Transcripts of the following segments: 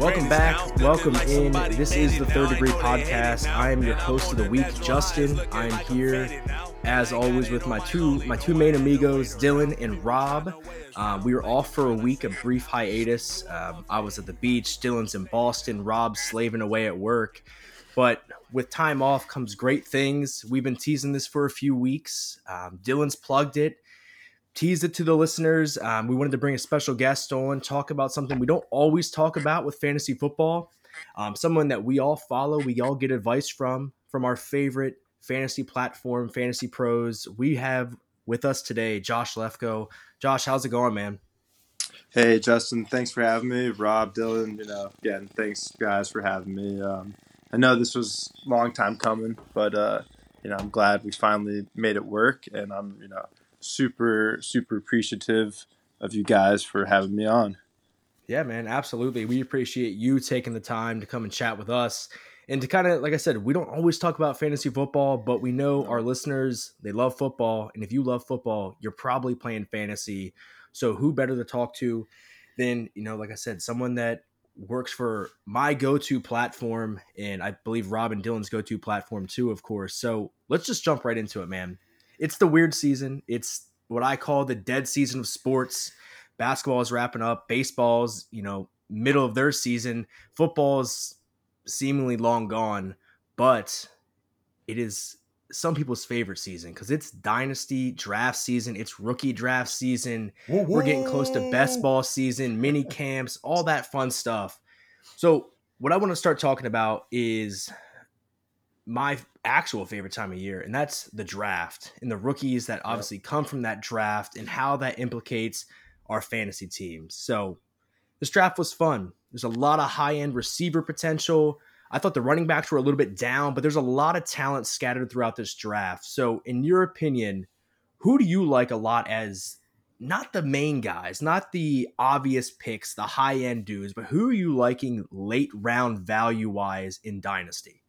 Welcome back. Welcome in. This is the Third Degree Podcast. I am your host of the week, Justin. I'm here, as always, with my two my two main amigos, Dylan and Rob. Um, we were off for a week, a brief hiatus. Um, I was at the beach. Dylan's in Boston. Rob's slaving away at work. But with time off comes great things. We've been teasing this for a few weeks. Um, Dylan's plugged it tease it to the listeners. Um, we wanted to bring a special guest on, talk about something we don't always talk about with fantasy football. Um, someone that we all follow, we all get advice from, from our favorite fantasy platform, Fantasy Pros. We have with us today Josh Lefko. Josh, how's it going, man? Hey, Justin, thanks for having me. Rob, Dylan, you know, again, thanks guys for having me. Um, I know this was a long time coming, but uh, you know, I'm glad we finally made it work, and I'm, you know, super super appreciative of you guys for having me on. Yeah, man, absolutely. We appreciate you taking the time to come and chat with us. And to kind of, like I said, we don't always talk about fantasy football, but we know our listeners, they love football. And if you love football, you're probably playing fantasy. So who better to talk to than, you know, like I said, someone that works for my go-to platform and I believe Rob and Dylan's go-to platform too, of course. So let's just jump right into it, man it's the weird season. It's what I call the dead season of sports. Basketball is wrapping up. Baseball's, you know, middle of their season. Football's seemingly long gone, but it is some people's favorite season because it's dynasty draft season, it's rookie draft season. We're getting close to best ball season, mini camps, all that fun stuff. So, what I want to start talking about is my actual favorite time of year, and that's the draft and the rookies that obviously come from that draft and how that implicates our fantasy teams. So this draft was fun. There's a lot of high end receiver potential. I thought the running backs were a little bit down, but there's a lot of talent scattered throughout this draft. So, in your opinion, who do you like a lot as not the main guys, not the obvious picks, the high end dudes, but who are you liking late round value wise in Dynasty?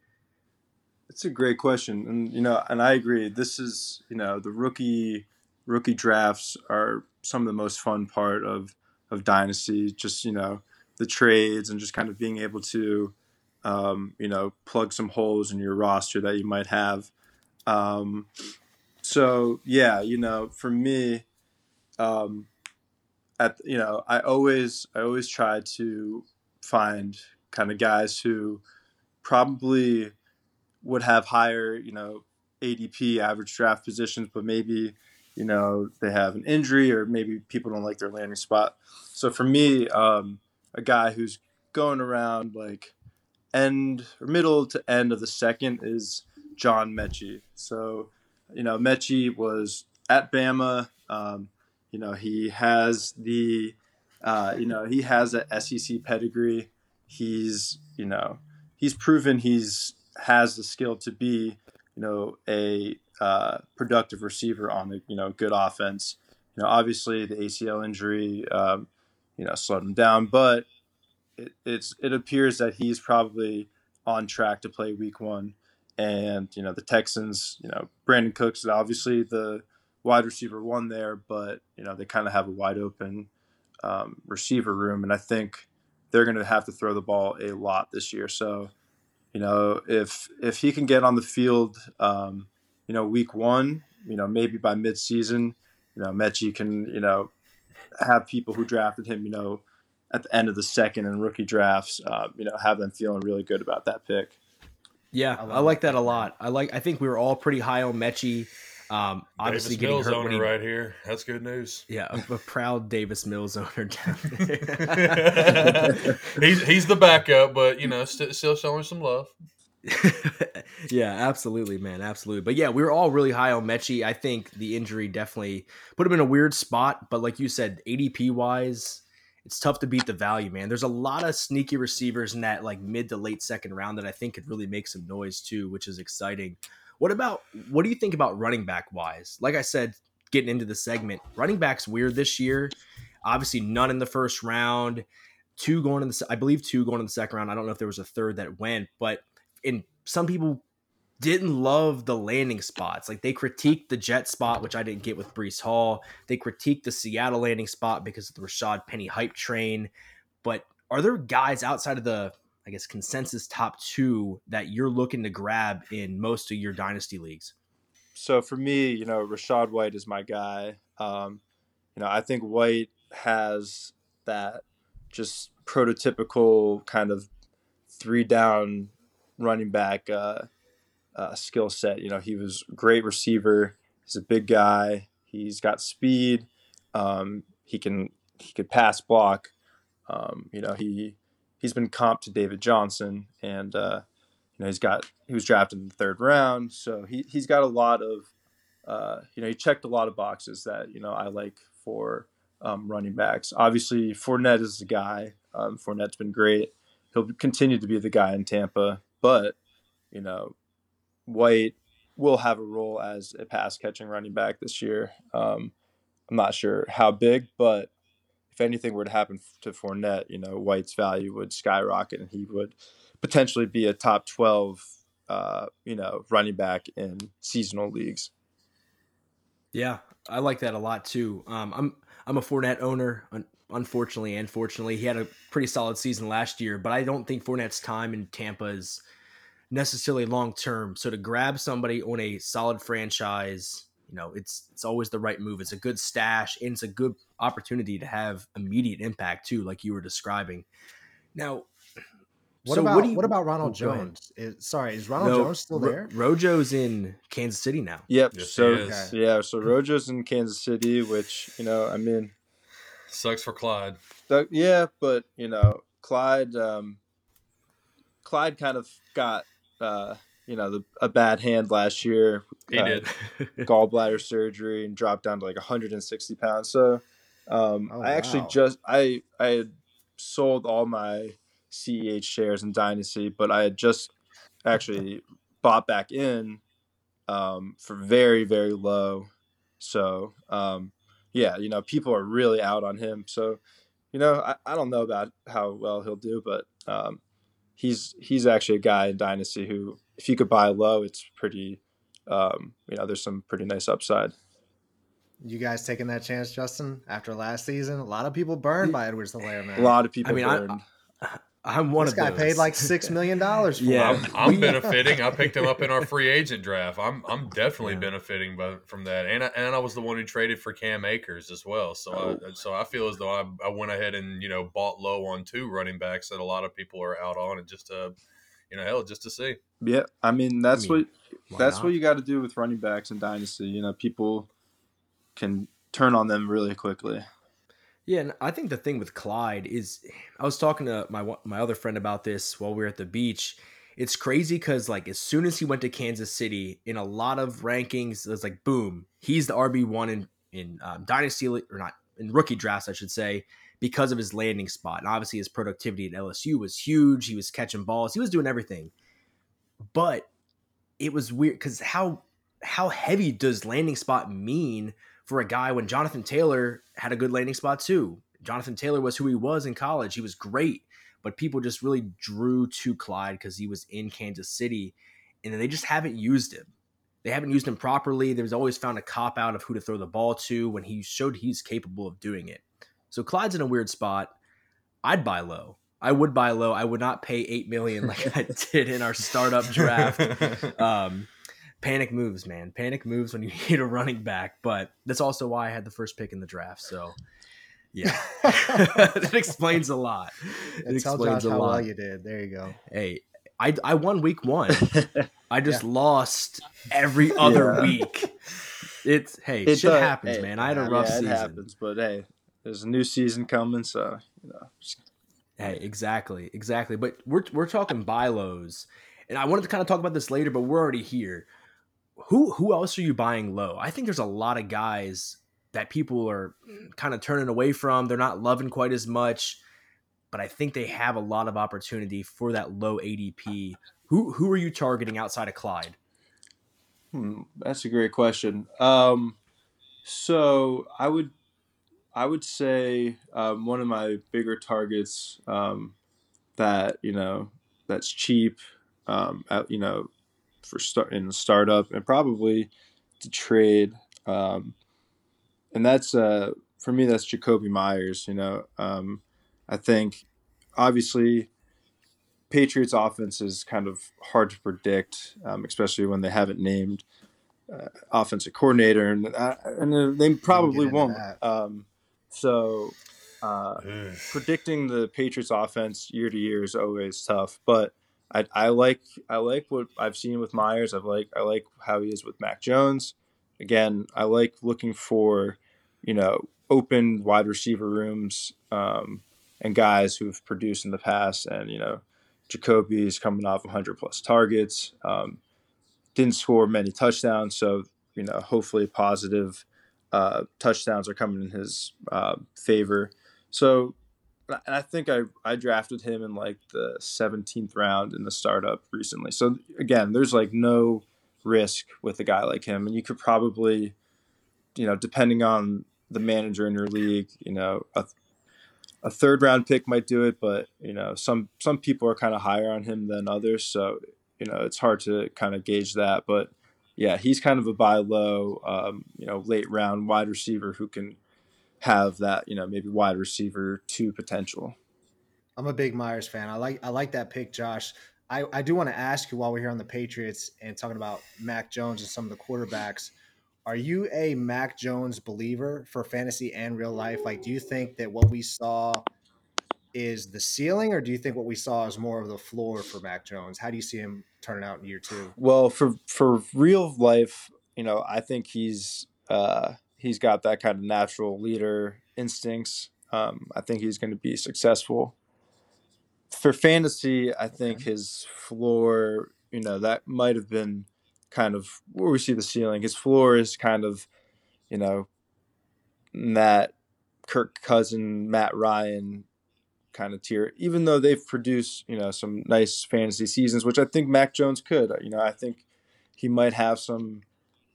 It's a great question, and you know, and I agree. This is you know the rookie rookie drafts are some of the most fun part of of dynasty. Just you know the trades and just kind of being able to um, you know plug some holes in your roster that you might have. Um, so yeah, you know, for me, um, at you know, I always I always try to find kind of guys who probably would have higher, you know, ADP average draft positions, but maybe, you know, they have an injury or maybe people don't like their landing spot. So for me, um, a guy who's going around like end or middle to end of the second is John Metchie. So, you know, Metchie was at Bama. Um, you know, he has the, uh, you know, he has a SEC pedigree. He's, you know, he's proven he's has the skill to be, you know, a uh, productive receiver on a you know good offense. You know, obviously the ACL injury, um, you know, slowed him down, but it, it's it appears that he's probably on track to play Week One. And you know the Texans, you know Brandin Cooks obviously the wide receiver one there, but you know they kind of have a wide open um, receiver room, and I think they're going to have to throw the ball a lot this year. So you know, if if he can get on the field, um, you know, week one, you know, maybe by midseason, you know, Metchie can, you know, have people who drafted him, you know, at the end of the second and rookie drafts, uh, you know, have them feeling really good about that pick. Yeah, I, I like that a lot. I like. I think we were all pretty high on Metchie. Um, obviously Davis getting Mills hurt owner he, right here. That's good news. Yeah, a, a proud Davis Mills owner down there. he's he's the backup, but you know, st- still showing some love. yeah, absolutely, man, absolutely. But yeah, we were all really high on Metchie. I think the injury definitely put him in a weird spot. But like you said, ADP wise, it's tough to beat the value, man. There's a lot of sneaky receivers in that like mid to late second round that I think could really make some noise too, which is exciting. What about what do you think about running back wise? Like I said, getting into the segment, running backs weird this year. Obviously, none in the first round. Two going in the, I believe two going in the second round. I don't know if there was a third that went, but in some people didn't love the landing spots. Like they critiqued the jet spot, which I didn't get with Breece Hall. They critiqued the Seattle landing spot because of the Rashad Penny hype train. But are there guys outside of the I guess consensus top two that you're looking to grab in most of your dynasty leagues? So for me, you know, Rachaad White is my guy. Um, you know, I think White has that just prototypical kind of three down running back uh, uh, skill set. You know, he was great receiver. He's a big guy. He's got speed. Um, he can he could pass block. Um, you know, he he's been comped to David Johnson, and uh, you know he's got he was drafted in the third round, so he he's got a lot of uh, you know he checked a lot of boxes that you know I like for um, running backs. Obviously, Fournette is the guy. Um, Fournette's been great. He'll continue to be the guy in Tampa, but you know, White will have a role as a pass catching running back this year. Um, I'm not sure how big, but anything were to happen to Fournette, you know, White's value would skyrocket, and he would potentially be a top 12, uh, you know, running back in seasonal leagues. Yeah, I like that a lot too. Um, I'm I'm a Fournette owner. Unfortunately and fortunately, he had a pretty solid season last year, but I don't think Fournette's time in Tampa is necessarily long term. So to grab somebody on a solid franchise, you know, it's it's always the right move. It's a good stash and it's a good opportunity to have immediate impact too, like you were describing. Now, what so about what, you, what, about Ronald oh, Jones? Is, sorry, is Ronald no, Jones still there? Ro- Rojo's in Kansas City now. Yep. Yes, so okay. yeah, so Rojo's in Kansas City, which you know, I mean, sucks for Clyde. yeah, but you know, Clyde, um, Clyde kind of got uh, you know the, a bad hand last year. He uh, did gallbladder surgery and dropped down to like 160 pounds. So um, oh, I actually wow. just I I had sold all my CEH shares in Dynasty, but I had just actually bought back in um, for very very low. So um, yeah, you know people are really out on him. So you know I, I don't know about how well he'll do, but um, he's he's actually a guy in Dynasty who if you could buy low, it's pretty um, you know there's some pretty nice upside. You guys taking that chance, Justin? After last season, a lot of people burned by Edwards-Helaire, man. A lot of people I mean, burned. I, I'm one this of guy those. paid like six million dollars for yeah, him. I'm, I'm benefiting. I picked him up in our free agent draft. I'm I'm definitely yeah. benefiting by, from that, and I, and I was the one who traded for Cam Akers as well. So oh. I, so I feel as though I, I went ahead and you know bought low on two running backs that a lot of people are out on, and just to you know hell just to see. Yeah, I mean that's I mean, what that's not? what you got to do with running backs in dynasty. You know, people can turn on them really quickly. Yeah, and I think the thing with Clyde is, I was talking to my my other friend about this while we were at the beach. It's crazy because like as soon as he went to Kansas City, in a lot of rankings, it was like boom, he's the RB one in in um, dynasty or not in rookie drafts, I should say, because of his landing spot. And obviously his productivity at LSU was huge. He was catching balls, he was doing everything. But it was weird because how how heavy does landing spot mean for a guy when Jonathan Taylor had a good landing spot too. Jonathan Taylor was who he was in college. He was great, but people just really drew to Clyde because he was in Kansas City, and they just haven't used him. They haven't used him properly. There's always found a cop out of who to throw the ball to when he showed he's capable of doing it. So Clyde's in a weird spot. I'd buy low. I would buy low. I would not pay eight million like I did in our startup draft. Um, panic moves, man. Panic moves when you need a running back. But that's also why I had the first pick in the draft. So yeah, that explains a lot. It explains Josh a lot. Well you did. There you go. Hey, I I won week one. I just yeah. lost every other yeah. week. It's hey, it shit happens, hey, man. I had a rough yeah, season. happens, but hey, there's a new season coming, so you know. Hey, exactly, exactly. But we're we're talking buy lows, and I wanted to kind of talk about this later, but we're already here who who else are you buying low? I think there's a lot of guys that people are kind of turning away from. They're not loving quite as much, but I think they have a lot of opportunity for that low ADP. Who who are you targeting outside of Clyde? Hmm, that's a great question. Um, so I would I would say um, one of my bigger targets um, that you know that's cheap, um, you know for start in the startup and probably to trade. Um, and that's uh, for me, that's Jakobi Meyers. You know, um, I think obviously, Patriots offense is kind of hard to predict, um, especially when they haven't named uh, offensive coordinator, and uh, and they probably won't. Um, so, uh, predicting the Patriots offense year to year is always tough, but. I, I like I like what I've seen with Meyers. I like I like how he is with Mac Jones. Again, I like looking for, you know, open wide receiver rooms um, and guys who've produced in the past. And you know, Jakobi is coming off 100 plus targets. Um, didn't score many touchdowns, so you know, hopefully positive uh, touchdowns are coming in his uh, favor. So, and I think I I drafted him in like the 17th round in the startup recently. So again, there's like no risk with a guy like him, and you could probably, you know, depending on the manager in your league, you know, a, a third round pick might do it, but you know, some some people are kind of higher on him than others, so you know, it's hard to kind of gauge that. But yeah, he's kind of a buy low, um, you know, late round wide receiver who can have that, you know, maybe wide receiver two potential. I'm a big Meyers fan. I like I like that pick, Josh. I, I do want to ask you while we're here on the Patriots and talking about Mac Jones and some of the quarterbacks. Are you a Mac Jones believer for fantasy and real life? Like, do you think that what we saw is the ceiling, or do you think what we saw is more of the floor for Mac Jones? How do you see him turning out in year two? Well, for for real life, you know, I think he's uh, he's got that kind of natural leader instincts. Um, I think he's going to be successful. For fantasy, I think okay. his floor, you know, that might have been kind of where we see the ceiling. His floor is kind of, you know, that Kirk Cousin, Matt Ryan kind of tier. Even though they've produced, you know, some nice fantasy seasons, which I think Mac Jones could. You know, I think he might have some,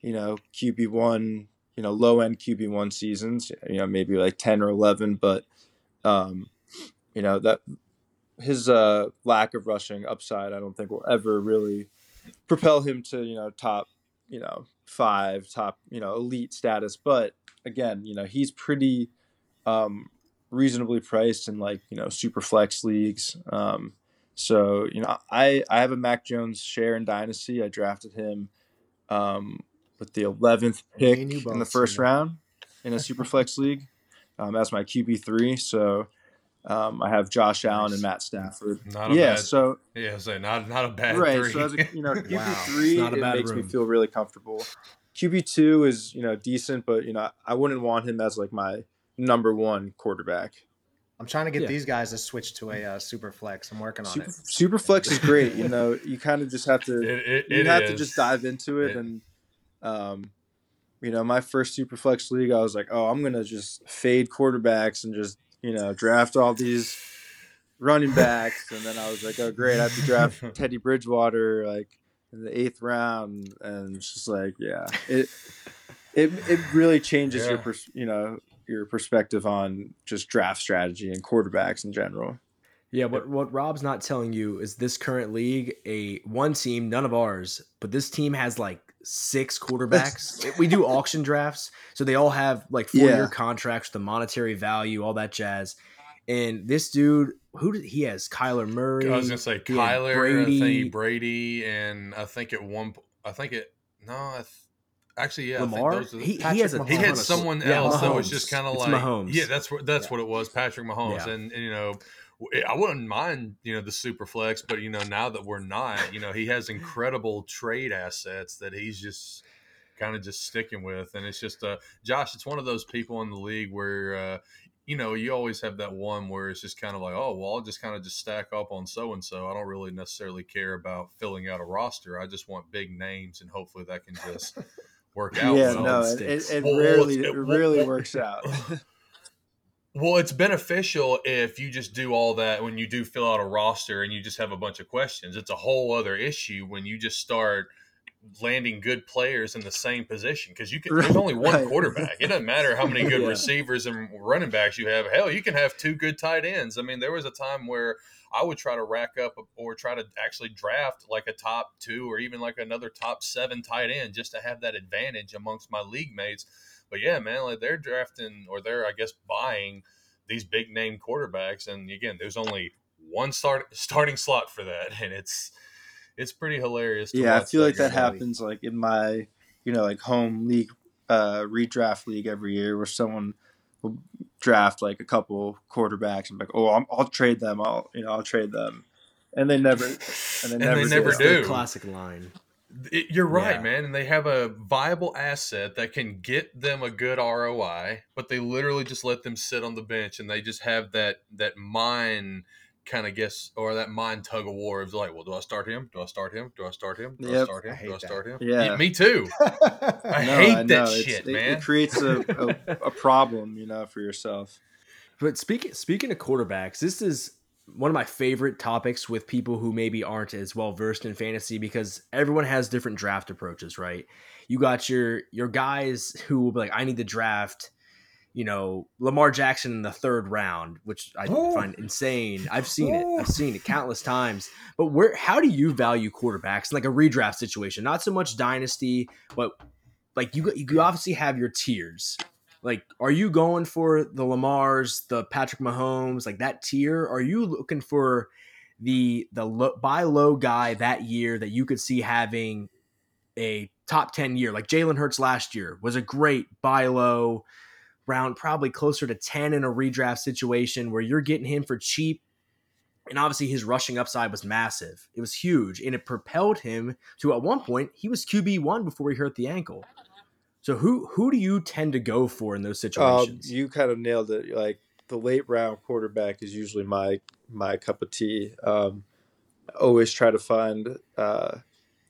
you know, QB one, you know, low end QB one seasons. You know, maybe like ten or eleven, but, um, you know that his uh, lack of rushing upside, I don't think will ever really propel him to you know top you know five top you know elite status but again you know he's pretty um reasonably priced in like you know super flex leagues um so you know i i have a mac jones share in dynasty i drafted him um with the 11th pick in the first round in a super flex league um, as my qb3 so um, I have Josh Allen and Matt Stafford. Not yeah, bad, so yeah, so not not a bad right. Three. So as a, you know, QB wow. three it makes room. me feel really comfortable. QB two is you know decent, but you know I wouldn't want him as like my number one quarterback. I'm trying to get yeah. these guys to switch to a uh, super flex. I'm working on super, it. Super flex is great. You know, you kind of just have to it, it, you have is. to just dive into it, and um, you know, my first super flex league, I was like, oh, I'm gonna just fade quarterbacks and just you know, draft all these running backs, and then I was like, oh great, I have to draft Teddy Bridgewater like in the eighth round, and it's just like, yeah, it it it really changes yeah. your pers- you know your perspective on just draft strategy and quarterbacks in general. Yeah, what what Rob's not telling you is this current league a one team, none of ours, but this team has like six quarterbacks. we do auction drafts, so they all have like four year contracts, the monetary value, all that jazz. And this dude, who did he has? Kyler Murray. I was gonna say Kyler, Brady, Brady, and I think at one, I think it no, I th- actually yeah, Lamar. The, he, he, has a he had someone else that was just kind of like Mahomes. yeah, that's what that's yeah. what it was, Patrick Mahomes, yeah. and, and you know I wouldn't mind, you know, the super flex, but you know, now that we're not, you know, he has incredible trade assets that he's just kind of just sticking with, and it's just, uh, Josh, it's one of those people in the league where, uh, you know, you always have that one where it's just kind of like, oh, well, I'll just kind of just stack up on so and so. I don't really necessarily care about filling out a roster. I just want big names, and hopefully that can just work out. Yeah, well. no, it, it, it well, rarely, it, rarely works out. Well, it's beneficial if you just do all that when you do fill out a roster and you just have a bunch of questions. It's a whole other issue when you just start landing good players in the same position because you can. Right, there's only one right. quarterback. It doesn't matter how many good yeah. receivers and running backs you have. Hell, you can have two good tight ends. I mean, there was a time where I would try to rack up or try to actually draft like a top two or even like another top seven tight end just to have that advantage amongst my league mates. But yeah, man, like they're drafting or they're I guess buying these big name quarterbacks, and again, there's only one start starting slot for that, and it's it's pretty hilarious. yeah, I feel like that happens like in my you know like home league uh, redraft league every year where someone will draft like a couple quarterbacks and be like, oh, i will trade them. I'll you know I'll trade them, and they never and they and never, they never do. The classic line. It, you're right, yeah. man. And they have a viable asset that can get them a good ROI, but they literally just let them sit on the bench and they just have that that mind kind of guess or that mind tug of war of like, well, do I start him? Do I start him? Do I start him? Do yep. I start him? I do I start that. him? Yeah. yeah. me too. I no, hate I that shit, it, man. It creates a, a, a problem, you know, for yourself. But speaking speaking of quarterbacks, this is one of my favorite topics with people who maybe aren't as well versed in fantasy because everyone has different draft approaches, right? You got your your guys who will be like, I need to draft you know, Lamar Jackson in the third round, which I oh. find insane. I've seen it. I've oh. seen it countless times. But where how do you value quarterbacks in like a redraft situation? Not so much dynasty, but like you you obviously have your tiers. Like, are you going for the Lamars, the Patrick Mahomes, like that tier? Are you looking for the the low, buy low guy that year that you could see having a top 10 year like Jalen Hurts last year was a great buy low round, probably closer to 10 in a redraft situation where you're getting him for cheap. And obviously, his rushing upside was massive. It was huge, and it propelled him to at one point he was QB one before he hurt the ankle. So who who do you tend to go for in those um, situations? you kind of nailed it. Like the late round quarterback is usually my my cup of tea. Um, always try to find uh,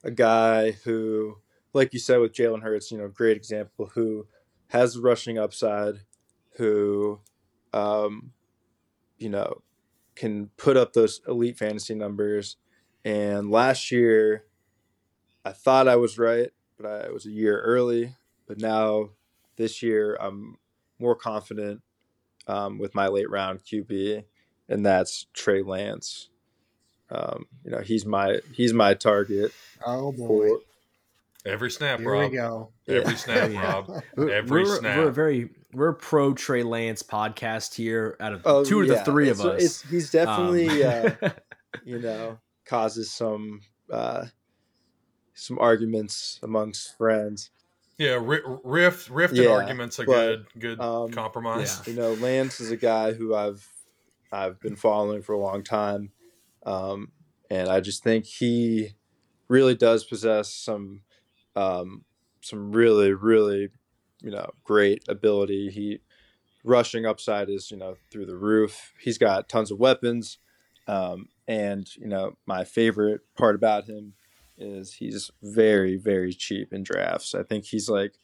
a guy who, like you said with Jalen Hurts, you know, great example who has rushing upside, who, um, you know, can put up those elite fantasy numbers. And last year, I thought I was right, but I was a year early. But now, this year, I'm more confident um, with my late round QB, and that's Trey Lance. Um, you know, he's my he's my target. Oh boy! For, Every snap, Here Rob. we go. Every snap, Rob. Every we're, snap. We're a very we're a pro Trey Lance podcast here. Out of oh, two yeah. of the three of us, he's definitely um. uh, you know causes some uh, some arguments amongst friends. Yeah, rift rifted yeah, arguments a but, good good um, compromise. Yeah. You know, Lance is a guy who I've I've been following for a long time, um, and I just think he really does possess some um, some really, really, you know, great ability. He rushing upside is you know through the roof. He's got tons of weapons, um, and you know my favorite part about him is he's very, very cheap in drafts. I think he's like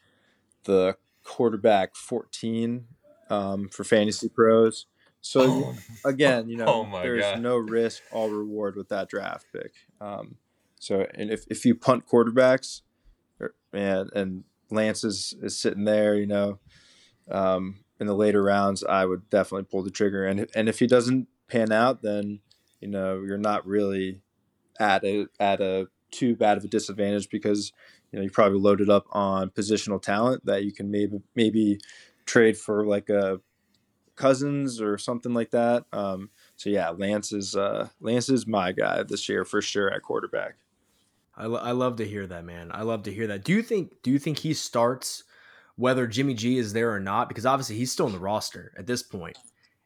the quarterback 14 um, for fantasy pros. So oh. again, you know, oh there's God. no risk, all reward with that draft pick. Um, so, and if, if you punt quarterbacks, and and Lance is, is sitting there, you know, um, in the later rounds, I would definitely pull the trigger. And and if he doesn't pan out, then you know you're not really at a at a too bad of a disadvantage because you know you probably loaded up on positional talent that you can maybe maybe trade for like a Cousins or something like that. Um, so yeah, Lance is uh, Lance is my guy this year for sure at quarterback. I, lo- I love to hear that, man. I love to hear that. Do you think do you think he starts whether Jimmy G is there or not? Because obviously he's still in the roster at this point,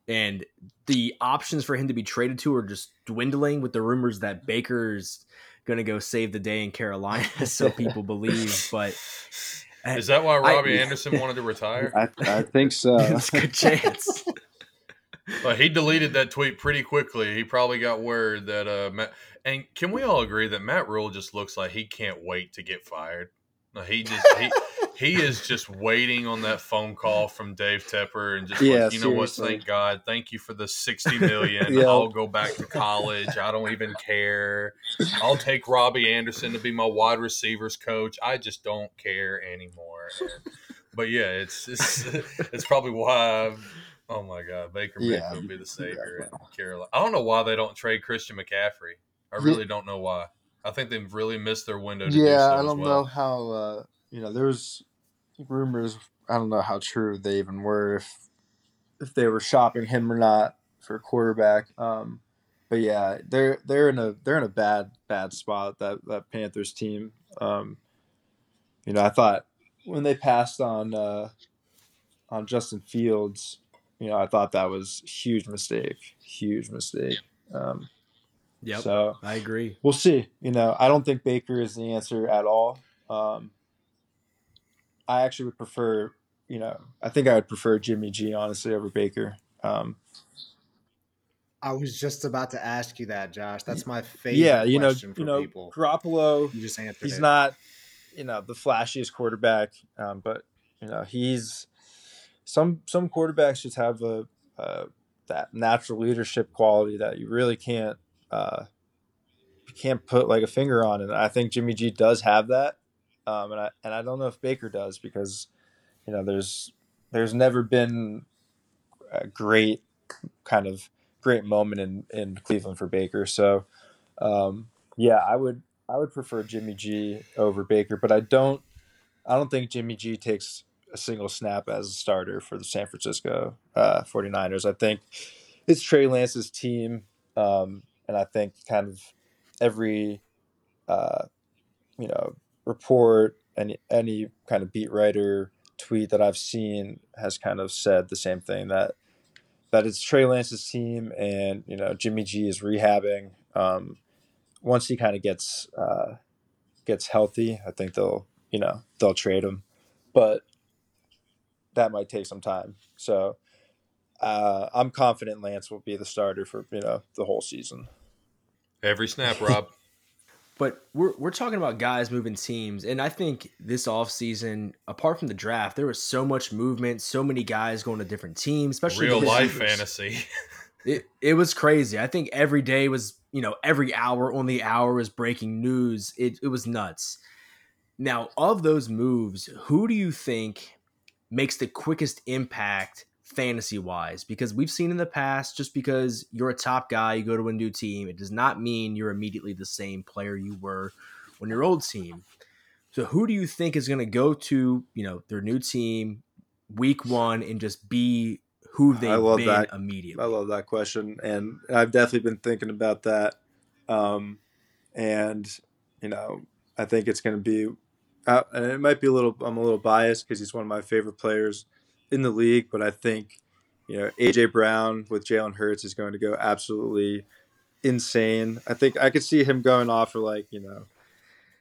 and the options for him to be traded to are just dwindling with the rumors that Baker's going to go save the day in Carolina, so people believe. But is that why Robbie I, Anderson wanted to retire? I, I think so. it's a good chance. But he deleted that tweet pretty quickly. He probably got word that uh, Matt, and can we all agree that Matt Rhule just looks like he can't wait to get fired? He just he, he is just waiting on that phone call from Dave Tepper and just yeah, like, you know what? Thank God, thank you for the sixty million. yeah. I'll go back to college. I don't even care. I'll take Robbie Anderson to be my wide receivers coach. I just don't care anymore. but yeah, it's it's it's probably why. I've, oh my God, Baker yeah, Mayfield be the savior in Carolina. I don't know why they don't trade Christian McCaffrey. I really don't know why. I think they've really missed their window. yeah, so I don't well. know how. Uh, you know, there's rumors. I don't know how true they even were. If if they were shopping him or not for a quarterback. Um, but yeah, they're they're in a they're in a bad bad spot that that Panthers team. Um, you know, I thought when they passed on uh, on Justin Fields, you know, I thought that was huge mistake, huge mistake. Um, Yep. So I agree. we'll see. You know, I don't think Baker is the answer at all. Um, I actually would prefer, you know, I think I would prefer Jimmy G honestly over Baker. Um, I was just about to ask you that, Josh. That's my favorite yeah, you know, question for you know, people. Garoppolo. You just answered He's it. not, you know, the flashiest quarterback, um, but you know, he's some some quarterbacks just have a, uh that natural leadership quality that you really can't uh, you can't put like a finger on, and I think Jimmy G does have that, um, and I and I don't know if Baker does because you know there's there's never been a great kind of great moment in in Cleveland for Baker, so um, yeah, I would I would prefer Jimmy G over Baker, but I don't I don't think Jimmy G takes a single snap as a starter for the San Francisco uh, 49ers. I think it's Trey Lance's team, um, and I think kind of every uh, you know report and any kind of beat writer tweet that I've seen has kind of said the same thing that that it's Trey Lance's team, and you know Jimmy G is rehabbing. Um, once he kind of gets uh, gets healthy, I think they'll you know they'll trade him, but that might take some time. So uh, I'm confident Lance will be the starter for you know the whole season. Every snap, Rob. But we're we're talking about guys moving teams, and I think this offseason, apart from the draft, there was so much movement, so many guys going to different teams, especially Real life receivers. fantasy. It it was crazy. I think every day was, you know, every hour on the hour was breaking news. It it was nuts. Now, of those moves, who do you think makes the quickest impact fantasy wise? Because we've seen in the past, just because you're a top guy, you go to a new team, it does not mean you're immediately the same player you were when your old team. So, who do you think is going to go to, you know, their new team week one and just be who they've love been that. immediately? I love that question, and I've definitely been thinking about that. Um, and you know, I think it's going to be, uh, and it might be a little. I'm a little biased because he's one of my favorite players in the league, but I think you know AJ Brown with Jalen Hurts is going to go absolutely insane. I think I could see him going off for like you know,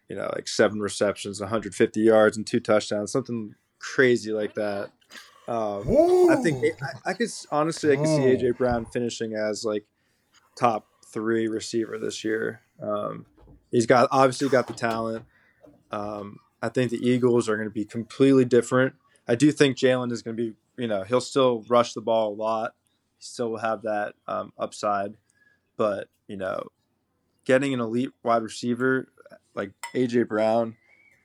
you know, like seven receptions, 150 yards, and two touchdowns, something crazy like that. Um, I think I, I could honestly I could see AJ Brown finishing as like top three receiver this year. Um, he's got obviously got the talent. Um, I think the Eagles are going to be completely different. I do think Jalen is going to be you know he'll still rush the ball a lot. He still will have that um, upside, but you know, getting an elite wide receiver like AJ Brown,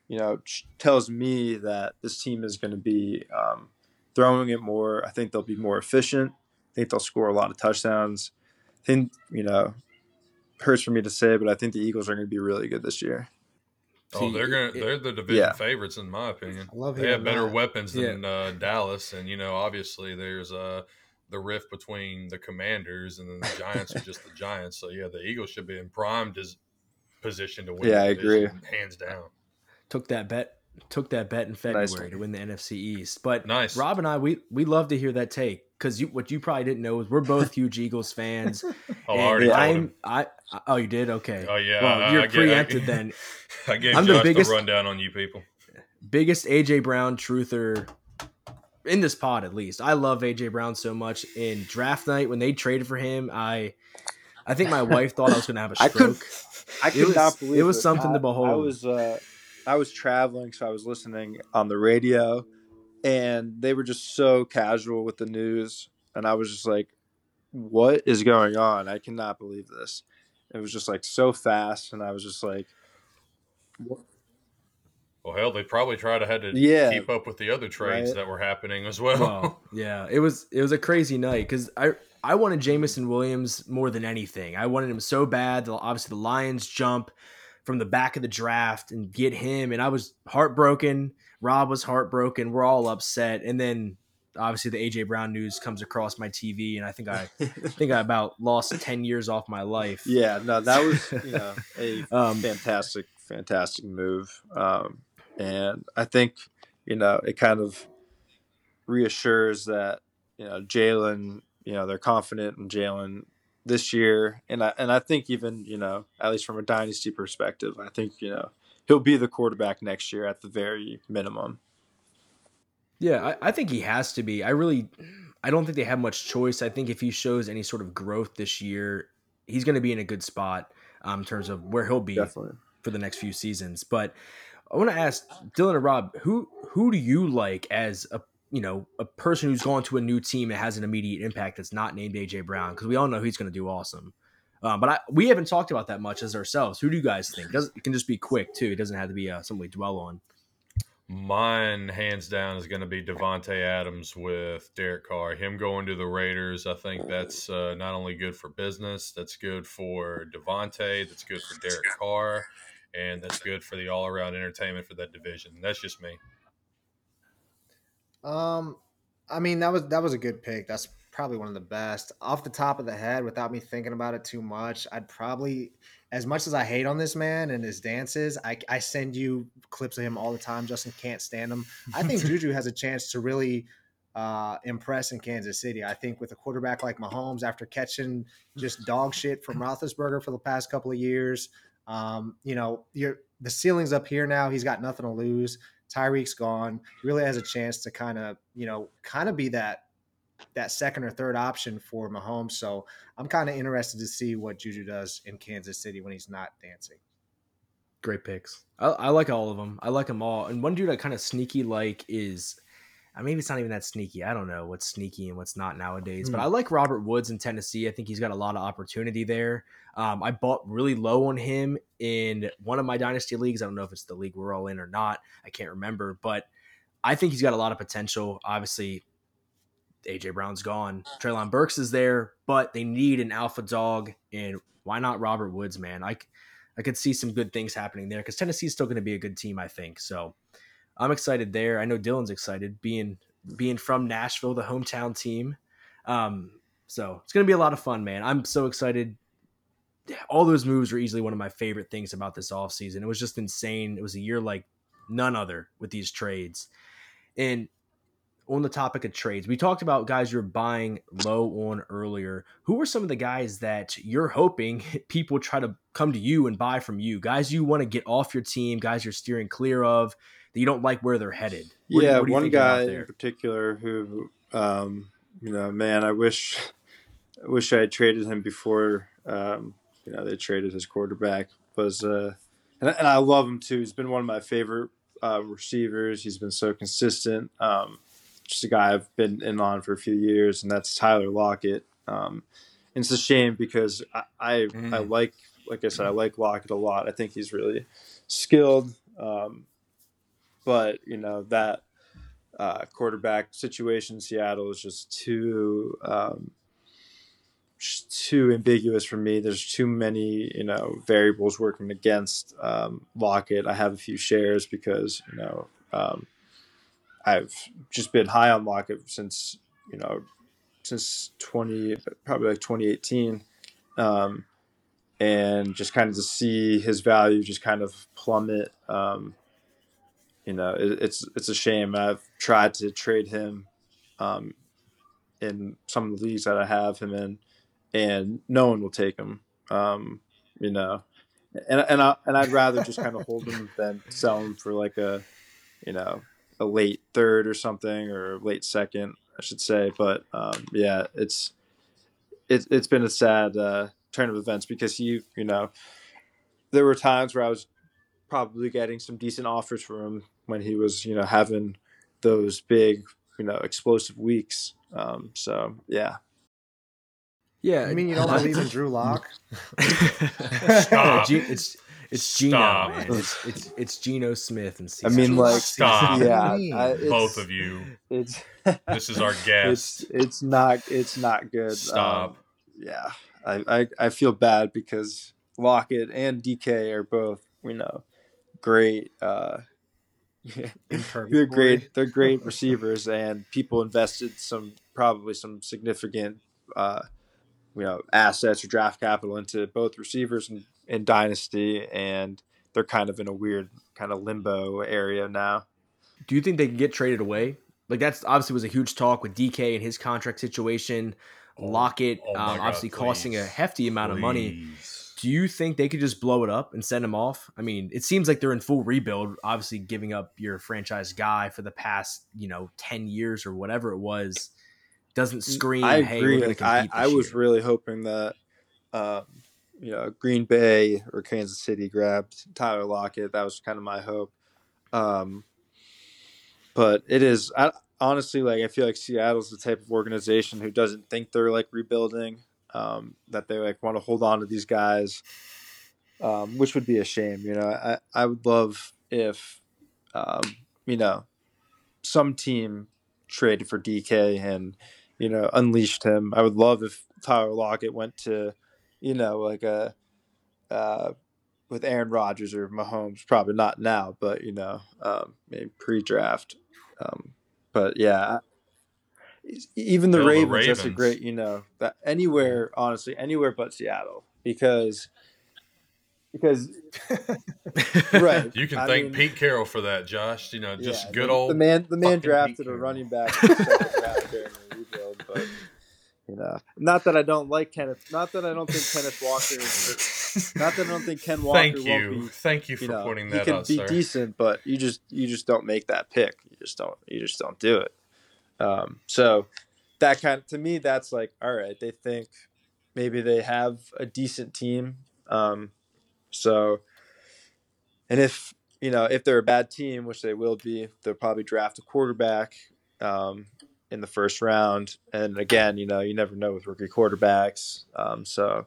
you know, tells me that this team is going to be um, throwing it more. I think they'll be more efficient. I think they'll score a lot of touchdowns. I think, you know, hurts for me to say, but I think the Eagles are going to be really good this year. Oh, they're gonna it- they're the division Yeah. favorites in my opinion. I love They have better that. weapons than uh, Dallas, and you know obviously there's uh, the rift between the Commanders and then the Giants are just the Giants. So yeah, the Eagles should be in prime dis- position to win. Yeah, I division, hands down. took that bet took that bet in February one. to win the NFC East. But Nice. Rob and I we we love to hear that take because you what you probably didn't know is we're both huge Eagles fans. Oh, I already told I'm him. I oh you did okay. Oh yeah, well you're I I preempted get- then. I gave I'm the Josh the, biggest- rundown on you people. Biggest AJ Brown truther in this pod at least. I love AJ Brown so much. In draft night when they traded for him, I I think my wife thought I was going to have a stroke. I It could was- not believe it was something to behold. I was uh, I was traveling, so I was listening on the radio, and they were just so casual with the news, and I was just like, "What is going on? I cannot believe this." It was just like so fast, and I was just like, Well, hell, they probably tried to had to Yeah. keep up with the other trades Right. that were happening as well. well, yeah, it was it was a crazy night because I I wanted Jameson Williams more than anything. I wanted him so bad. The, obviously, the Lions jump from the back of the draft and get him, and I was heartbroken. Rob was heartbroken. We're all upset, and then obviously the AJ Brown news comes across my TV, and I think I think I about lost ten years off my life. Yeah, no, that was you know a Um, fantastic, fantastic move, um, and I think you know it kind of reassures that you know Jalen, you know they're confident in Jalen this year, and I and I think even you know at least from a dynasty perspective, I think you know he'll be the quarterback next year at the very minimum. Yeah, I, I think he has to be. I really, I don't think they have much choice. I think if he shows any sort of growth this year, he's going to be in a good spot um, in terms of where he'll be Definitely. for the next few seasons. But I want to ask Dylan and Rob, who who do you like as a you know a person who's gone to a new team and has an immediate impact that's not named AJ Brown? Because we all know he's going to do awesome. Um, but I, we haven't talked about that much as ourselves. Who do you guys think? Does it can just be quick too. It doesn't have to be uh, something we dwell on. Mine, hands down, is going to be Davante Adams with Derek Carr. Him going to the Raiders, I think that's uh, not only good for business, that's good for Davante, that's good for Derek Carr, and that's good for the all-around entertainment for that division. That's just me. Um, I mean that was that was a good pick. That's probably one of the best. Off the top of the head, without me thinking about it too much, I'd probably, as much as I hate on this man and his dances, I, I send you clips of him all the time. Justin can't stand him. I think Juju has a chance to really uh, impress in Kansas City. I think with a quarterback like Mahomes, after catching just dog shit from Roethlisberger for the past couple of years, um, you know, you're the ceiling's up here now. He's got nothing to lose. Tyreek's gone. Really has a chance to kind of, you know, kind of be that that second or third option for Mahomes. So I'm kind of interested to see what Juju does in Kansas City when he's not dancing. Great picks. I, I like all of them. I like them all. And one dude I kind of sneaky like is, I mean, it's not even that sneaky. I don't know what's sneaky and what's not nowadays. But Hmm. I like Robert Woods in Tennessee. I think he's got a lot of opportunity there. Um, I bought really low on him in one of my dynasty leagues. I don't know if it's the league we're all in or not. I can't remember, but I think he's got a lot of potential. Obviously, AJ Brown's gone. Treylon Burks is there, but they need an alpha dog, and why not Robert Woods, man? I, I could see some good things happening there because Tennessee's still going to be a good team, I think. So I'm excited there. I know Dylan's excited being being from Nashville, the hometown team. Um, so it's going to be a lot of fun, man. I'm so excited. All those moves were easily one of my favorite things about this offseason. It was just insane. It was a year like none other with these trades. And on the topic of trades, we talked about guys you're buying low on earlier. Who are some of the guys that you're hoping people try to come to you and buy from you? Guys you want to get off your team, guys you're steering clear of that you don't like where they're headed. What yeah, you one guy in particular who, um, you know, man, I wish, I wish I had traded him before, um, you know, they traded his quarterback. Was uh, and, and I love him too. He's been one of my favorite uh, receivers. He's been so consistent. Um, just a guy I've been in on for a few years, and that's Tyler Lockett. Um, and it's a shame because I, I, I Mm. like, like I said, I like Lockett a lot. I think he's really skilled. Um, but you know that uh, quarterback situation in Seattle is just too um, just too ambiguous for me. There's too many you know variables working against um, Lockett. I have a few shares because you know um, I've just been high on Lockett since you know since twenty probably like 2018. Um, and just kind of to see his value just kind of plummet um, you know, it, it's it's a shame. I've tried to trade him um, in some of the leagues that I have him in, and no one will take him. Um, you know, and and I and I'd rather just kind of hold him than sell him for like a, you know, a late third or something or late second, I should say. But um, yeah, it's it's it's been a sad uh, turn of events because he, you know, there were times where I was probably getting some decent offers from him when he was, you know, having those big, you know, explosive weeks. Um, so yeah, Yeah, I mean, you don't believe in Drew Lock? Stop. It's it's Geno, Stop. man. It's it's it's Geno Smith and I mean, like, Stop. yeah, I, it's, Both of you. It's This is our it's guest. it's not it's not good. Stop. Um, yeah, I, I I feel bad because Lockett and DK are both you know great uh, they're great. They're great receivers, and people invested some probably some significant, uh, you know, assets or draft capital into both receivers and in dynasty, and they're kind of in a weird kind of limbo area now. Do you think they can get traded away? Like that's obviously was a huge talk with DK and his contract situation. Oh, Lockett, oh um, obviously God, costing a hefty amount please. of money. Do you think they could just blow it up and send him off? I mean, it seems like they're in full rebuild. Obviously, giving up your franchise guy for the past, you know, ten years or whatever it was, doesn't scream. I agree. Hey, I, I was really hoping that, um, you know, Green Bay or Kansas City grabbed Tyler Lockett. That was kind of my hope. Um, but it is I, honestly like I feel like Seattle's the type of organization who doesn't think they're like rebuilding um, that they like want to hold on to these guys, um, which would be a shame. You know, I, I would love if, um, you know, some team traded for DK and, you know, unleashed him. I would love if Tyler Lockett went to, you know, like a, uh, with Aaron Rodgers or Mahomes, probably not now, but you know, um, maybe pre-draft. Um, but yeah, even the Ravens, the Ravens, that's a great, you know, that anywhere, honestly, anywhere but Seattle, because because right, you can I thank mean, Pete Carroll for that, Josh. You know, just yeah, good the, old the man. The man drafted a running back the rebuild, but you know, not that I don't like Kenneth. Not that I don't think Kenneth Walker. Is, not that I don't think Ken Walker. Thank you, be, thank you for you know, pointing that out. He can be sir. decent, but you just you just don't make that pick. You just don't. You just don't do it. Um, so that kind of, to me, that's like, all right, they think maybe they have a decent team. Um, so, and if, you know, if they're a bad team, which they will be, they'll probably draft a quarterback um, in the first round. And again, you know, you never know with rookie quarterbacks. Um, so,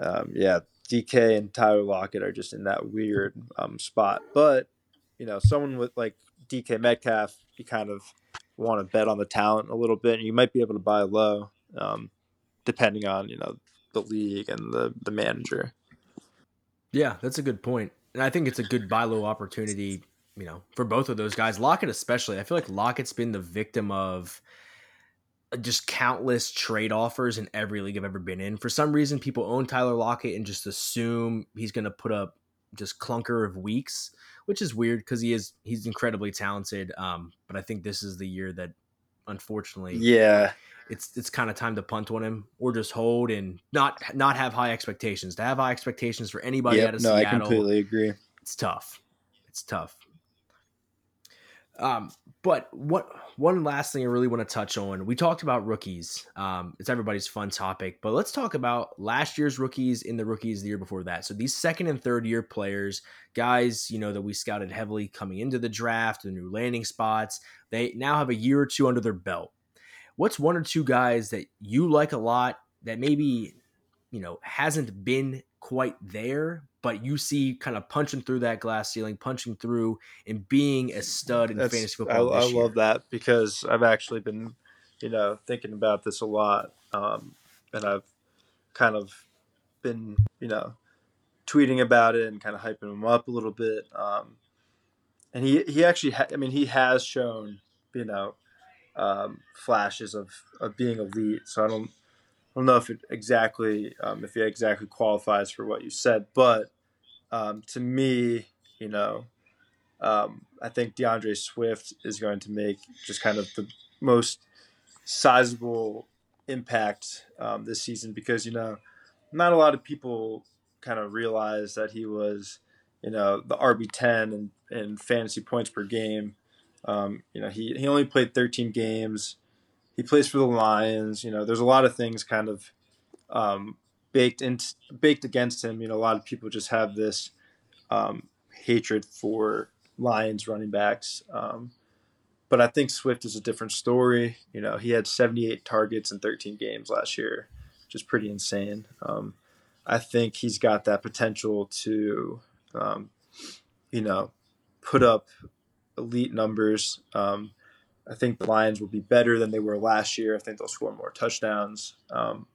um, yeah, DK and Tyler Lockett are just in that weird um, spot. But, you know, someone with like DK Metcalf, you kind of want to bet on the talent a little bit, And you might be able to buy low, um, depending on you know the league and the the manager. Yeah, that's a good point, and I think it's a good buy low opportunity. You know, for both of those guys, Lockett especially. I feel like Lockett's been the victim of just countless trade offers in every league I've ever been in. For some reason, people own Tyler Lockett and just assume he's going to put up just clunker of weeks which is weird because he is he's incredibly talented. Um, but I think this is the year that, unfortunately, yeah, it's it's kind of time to punt on him or just hold and not not have high expectations. To have high expectations for anybody yep, out of no, Seattle, I completely agree. It's tough. It's tough. Um, but what one last thing I really want to touch on. We talked about rookies. Um, it's everybody's fun topic, but let's talk about last year's rookies in the rookies the year before that. So these second and third year players, guys, you know that we scouted heavily coming into the draft, the new landing spots. They now have a year or two under their belt. What's one or two guys that you like a lot that maybe you know hasn't been quite there, but you see kind of punching through that glass ceiling, punching through and being a stud in That's, fantasy football. I, I love that because I've actually been, you know, thinking about this a lot, um, and I've kind of been, you know, tweeting about it and kind of hyping him up a little bit. Um, and he he actually, ha- I mean, he has shown, you know, um, flashes of of being elite. So I don't I don't know if it exactly um, if he exactly qualifies for what you said, but um, to me, you know, um, I think DeAndre Swift is going to make just kind of the most sizable impact um, this season because you know not a lot of people kind of realize that he was you know the RB ten and in fantasy points per game. Um, you know he he only played 13 games he plays for the Lions. You know, there's a lot of things kind of um, baked in, baked against him. You know, a lot of people just have this um, hatred for Lions running backs. Um, but I think Swift is a different story. You know, he had 78 targets in 13 games last year, which is pretty insane. Um, I think he's got that potential to, um, you know, put up elite numbers. Um, I think the Lions will be better than they were last year. I think they'll score more touchdowns. Um,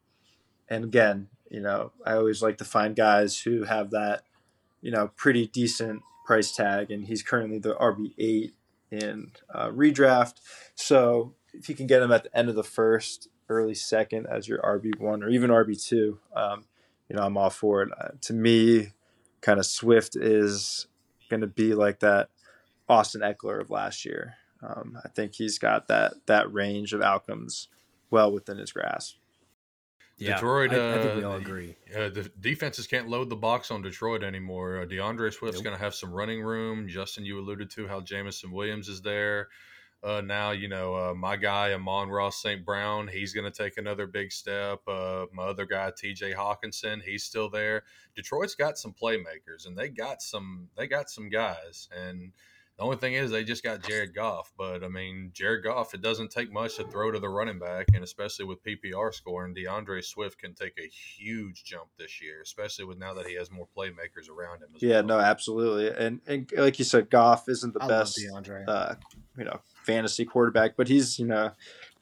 and again, you know, I always like to find guys who have that, you know, pretty decent price tag, and he's currently the RB eight in uh, redraft. So if you can get him at the end of the first, early second as your RB one or even RB two, um, you know I'm all for it. Uh, to me, kind of Swift is going to be like that Austin Ekeler of last year. Um, I think he's got that that range of outcomes well within his grasp. Yeah, Detroit. I, I think we uh, all agree. Uh, the defenses can't load the box on Detroit anymore. Uh, DeAndre Swift's Nope. going to have some running room. Justin, you alluded to how Jameson Williams is there. Uh, now, you know, uh, my guy, Amon-Ra St. Brown, he's going to take another big step. Uh, my other guy, TJ Hockenson, he's still there. Detroit's got some playmakers and they got some, they got some guys. And the only thing is they just got Jared Goff. But I mean, Jared Goff, it doesn't take much to throw to the running back. And especially with PPR scoring, DeAndre Swift can take a huge jump this year, especially with now that he has more playmakers around him as Yeah, well. no, absolutely, and and like you said, Goff isn't the I best, DeAndre. uh, you know, fantasy quarterback, but he's you know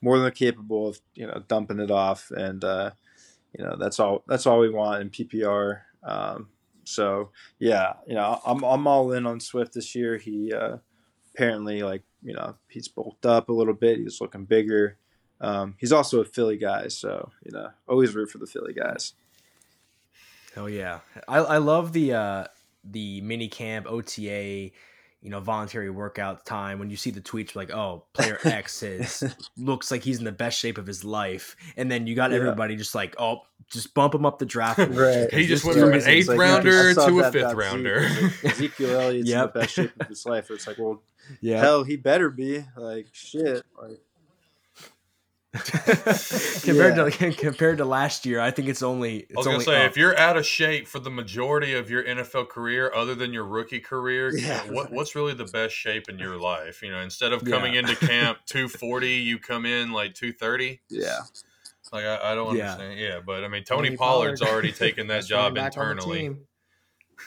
more than capable of you know dumping it off, and uh, you know that's all that's all we want in PPR. Um, so yeah, you know, I'm I'm all in on Swift this year. He uh, apparently like you know he's bulked up a little bit. He's looking bigger. Um, he's also a Philly guy, so you know always root for the Philly guys. Hell yeah, I, I love the uh, the mini camp OTA, you know, voluntary workout time when you see the tweets like, oh, player X is looks like he's in the best shape of his life, and then you got Yeah. everybody just like, oh, just bump him up the draft. Right. He just This went from an eighth insane. rounder I saw to a that fifth about Zeke. rounder. Ezekiel Elliott's Yep. in the best shape of his life. It's like, well, Yeah. hell, he better be. Like, shit. Like, compared to compared to last year, I think it's only. It's I was gonna only say, up. if you're out of shape for the majority of your NFL career, other than your rookie career, Yeah. what what's really the best shape in your life? You know, instead of coming Yeah. into camp 240, you come in like 230. yeah. Like I, I don't understand. Yeah, but I mean, Tony, Tony Pollard's Pollard. already taken that job back on the internally. team.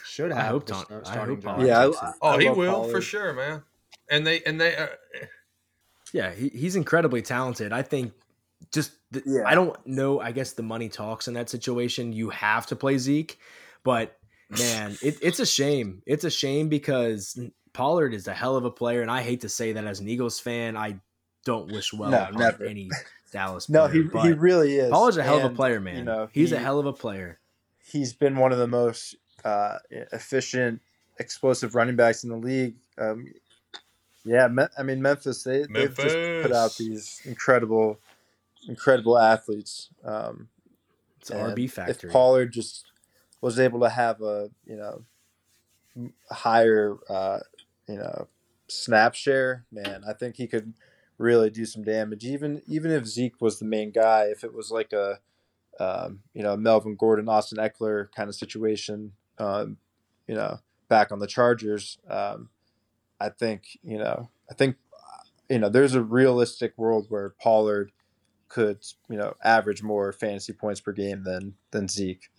Should I have. hope the start- I starting hope. Pollard Yeah, takes I- it. Oh, he love will for sure, man. And they and they. Uh, Yeah, he, he's incredibly talented. I think just the, Yeah. I don't know. I guess the money talks in that situation. You have to play Zeke, but man, it, it's a shame. It's a shame because Pollard is a hell of a player, and I hate to say that as an Eagles fan. I don't wish well No, on never. any Dallas. No, player, he, but he really is. Pollard's a hell of a player, man. You know, he's a hell of a player. He's been one of the most uh, efficient, explosive running backs in the league. Um, yeah, Me- I mean Memphis. They they've just put out these incredible, incredible athletes. Um, It's And RB factory. If Pollard just was able to have a you know higher uh, you know snap share, man, I think he could really do some damage. Even even if Zeke was the main guy, if it was like a um, you know Melvin Gordon, Austin Ekeler kind of situation, um, you know, back on the Chargers, um, I think you know I think you know there's a realistic world where Pollard could you know average more fantasy points per game than than Zeke.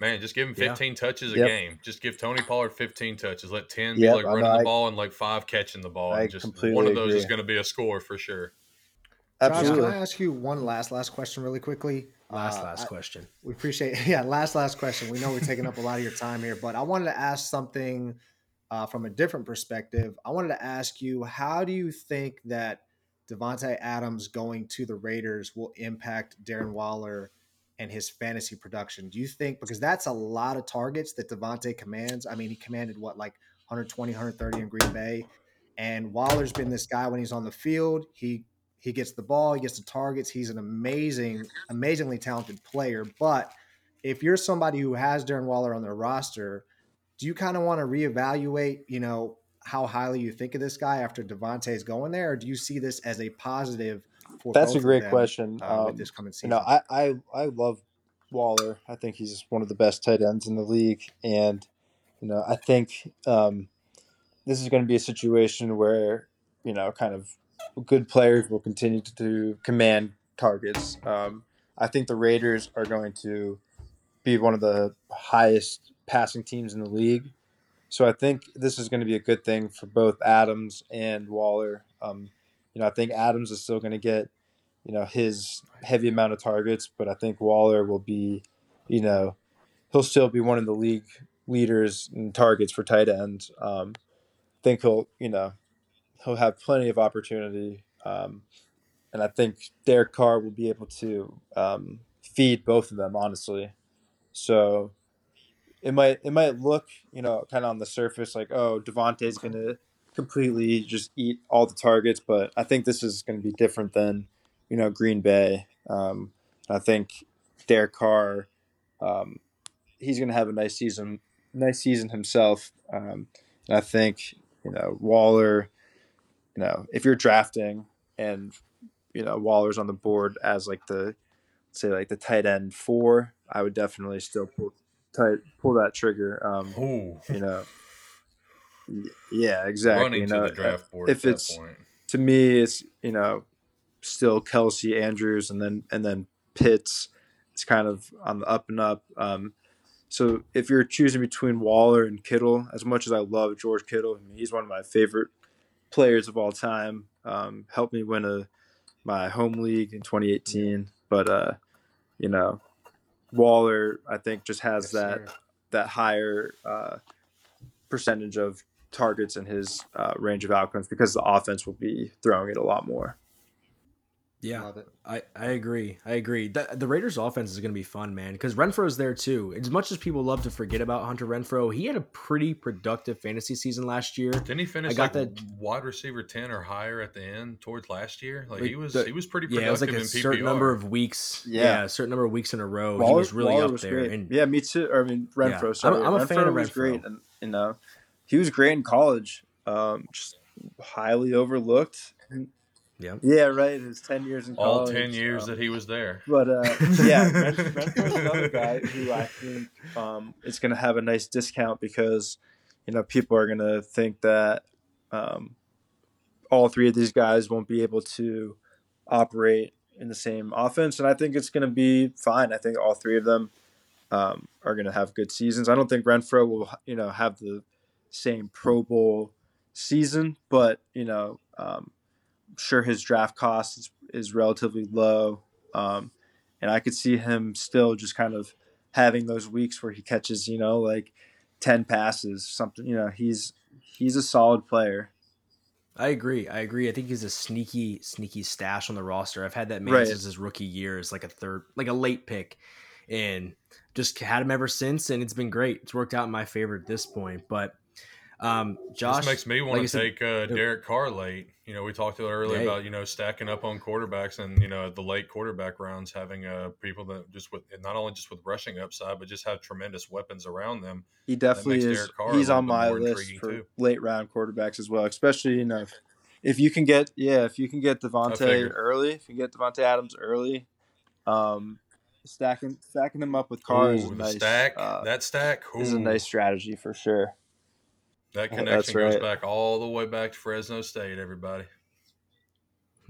Man, just give him Yeah. 15 touches a Yep. game. Just give Tony Pollard 15 touches. Let 10 be like running know, the ball and like five catching the ball. I and just completely one of those is going to be a score for sure. Josh, Absolutely. can I ask you one last last question really quickly? Last Uh, last I- question. We appreciate yeah, last last question. We know we're taking up a lot of your time here, but I wanted to ask something uh, from a different perspective. I wanted to ask you, how do you think that Davante Adams going to the Raiders will impact Darren Waller and his fantasy production? Do you think because that's a lot of targets that Davante commands? I mean, he commanded what like 120, 130 in Green Bay, and Waller's been this guy when he's on the field. He he gets the ball, he gets the targets. He's an amazing, amazingly talented player. But if you're somebody who has Darren Waller on their roster, do you kind of want to reevaluate, you know, how highly you think of this guy after Davante's going there, or do you see this as a positive? For That's a great them, question. uh, with Um, this coming You know, I, I I love Waller. I think he's one of the best tight ends in the league, and you know, I think um, this is going to be a situation where you know, kind of good players will continue to, to command targets. Um, I think the Raiders are going to be one of the highest passing teams in the league. So I think this is going to be a good thing for both Adams and Waller. Um, you know, I think Adams is still going to get, you know, his heavy amount of targets, but I think Waller will be, you know, he'll still be one of the league leaders in targets for tight ends. Um, I think he'll, you know, he'll have plenty of opportunity. Um, and I think Derek Carr will be able to um, feed both of them, honestly. So it might it might look, you know, kind of on the surface like, oh, Davante's going to completely just eat all the targets, but I think this is going to be different than, you know, Green Bay. Um, I think Derek Carr, um, he's going to have a nice season, nice season himself. Um, and I think you know Waller, you know, if you're drafting and you know Waller's on the board as like the say like the tight end four, I would definitely still pull tight pull that trigger. Um, Ooh. you know, yeah, exactly. Running you know, to the draft board if at it's that point. to me, it's you know still Kelce Andrews and then and then Pitts. It's kind of on the up and up. Um, so if you're choosing between Waller and Kittle, as much as I love George Kittle, I mean, he's one of my favorite players of all time. Um, helped me win a my home league in 2018, but uh, you know, Waller I think just has Yes, that sir. that higher uh, percentage of targets in his uh, range of outcomes because the offense will be throwing it a lot more. Yeah, Love it. I, I agree. I agree. The, the Raiders' offense is going to be fun, man, because Renfrow's there too. As much as people love to forget about Hunter Renfrow, he had a pretty productive fantasy season last year. Didn't he finish I got like that- wide receiver ten or higher at the end towards last year? Like Like he was the- he was pretty Yeah, productive it was like a certain number of weeks. Yeah. Yeah. a certain number of weeks in a row. he was really Waller up was there. great. And yeah, me too. Or, I mean, Renfrow. I'm- I'm a fan of was Renfrow. great, and you know, he was great in college. Um, just highly overlooked. Yeah. Yeah, right. His ten years in college. all ten years um, that he was there. But uh, yeah, Ren- Renfrow's another guy who I think um, is going to have a nice discount because you know people are going to think that um, all three of these guys won't be able to operate in the same offense, and I think it's going to be fine. I think all three of them um, are going to have good seasons. I don't think Renfrow will you know have the same Pro Bowl season, but you know. Um, I'm sure his draft cost is, is relatively low. Um, and I could see him still just kind of having those weeks where he catches, you know, like 10 passes, something, you know, he's, he's a solid player. I agree. I agree. I think he's a sneaky, sneaky stash on the roster. I've had that man Right. since his rookie year as like a third, like a late pick, and just had him ever since. And it's been great. It's worked out in my favor at this point. But um, Josh this makes me want like to you said- take uh, Derek Carr late. You know, we talked earlier Hey. about you know stacking up on quarterbacks and you know the late quarterback rounds having uh, people that just with not only just with rushing upside but just have tremendous weapons around them. He definitely is. Derek Carr He's on my list for too. late round quarterbacks as well, especially, you know, if, if you can get, yeah, if you can get Davante figured. early, if you get Davante Adams early, um, stacking, stacking them up with Carr is Ooh, a nice, stack, uh, that stack is a nice strategy for sure. That That's connection goes right. back all the way back to Fresno State. Everybody.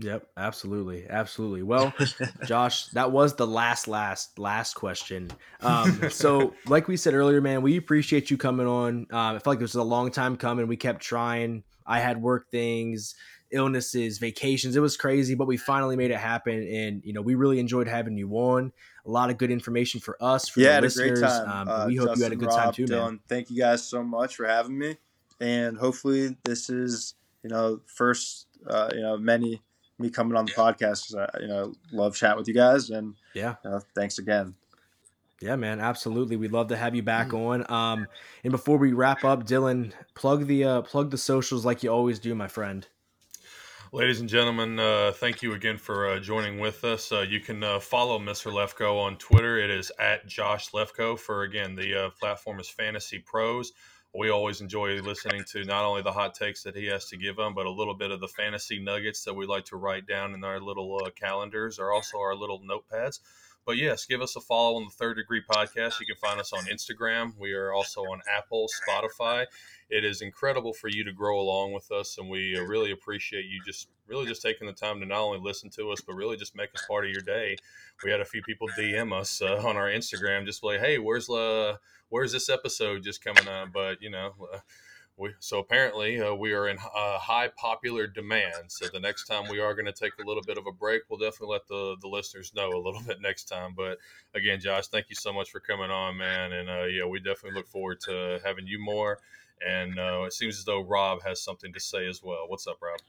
Yep, absolutely, absolutely. Well, Josh, that was the last, last, last question. Um, so, like we said earlier, man, we appreciate you coming on. Um, I felt like this was a long time coming. We kept trying. I had work things, illnesses, vacations. It was crazy, but we finally made it happen. And you know, we really enjoyed having you on. A lot of good information for us, for yeah, the had a listeners. great time. Um, Uh, we hope you had a Justin, good time Rob, too, man. Thank you guys so much for having me, and hopefully this is you know first uh, you know many me coming on the podcast because I you know love chatting with you guys, and Yeah. you know, thanks again. Yeah, man, absolutely. We'd love to have you back on. Um, and before we wrap up, Dylan, plug the uh, plug the socials like you always do, my friend. Ladies and gentlemen, uh, thank you again for uh, joining with us. Uh, you can uh, follow Mr. Lefko on Twitter. It is at Josh Lefko. For again, the uh, platform is Fantasy Pros. We always enjoy listening to not only the hot takes that he has to give them, but a little bit of the fantasy nuggets that we like to write down in our little uh, calendars or also our little notepads. But yes, give us a follow on the Third Degree Podcast. You can find us on Instagram. We are also on Apple, Spotify. It is incredible for you to grow along with us, and we uh, really appreciate you just really just taking the time to not only listen to us, but really just make us part of your day. We had a few people DM us uh, on our Instagram, just like, "Hey, where's uh, where's this episode just coming on?" But you know. Uh, we, so apparently uh, we are in uh, high popular demand. So the next time we are going to take a little bit of a break, we'll definitely let the, the listeners know a little bit next time. But again, Josh, thank you so much for coming on, man. And uh, yeah, we definitely look forward to having you more. And uh, it seems as though Rob has something to say as well. What's up, Rob?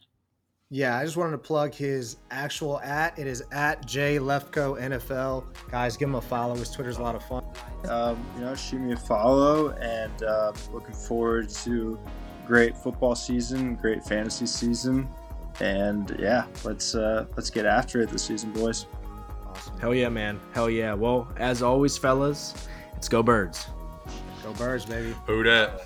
Yeah, I just wanted to plug his actual at. It is at J Lefko NFL. Guys, give him a follow. His Twitter's a lot of fun. Um, you know, shoot me a follow, and uh, looking forward to great football season, great fantasy season, and yeah, let's uh, let's get after it this season, boys. Awesome. Hell yeah, man. Hell yeah. Well, as always, fellas, it's go birds. Go birds, baby. Who dat?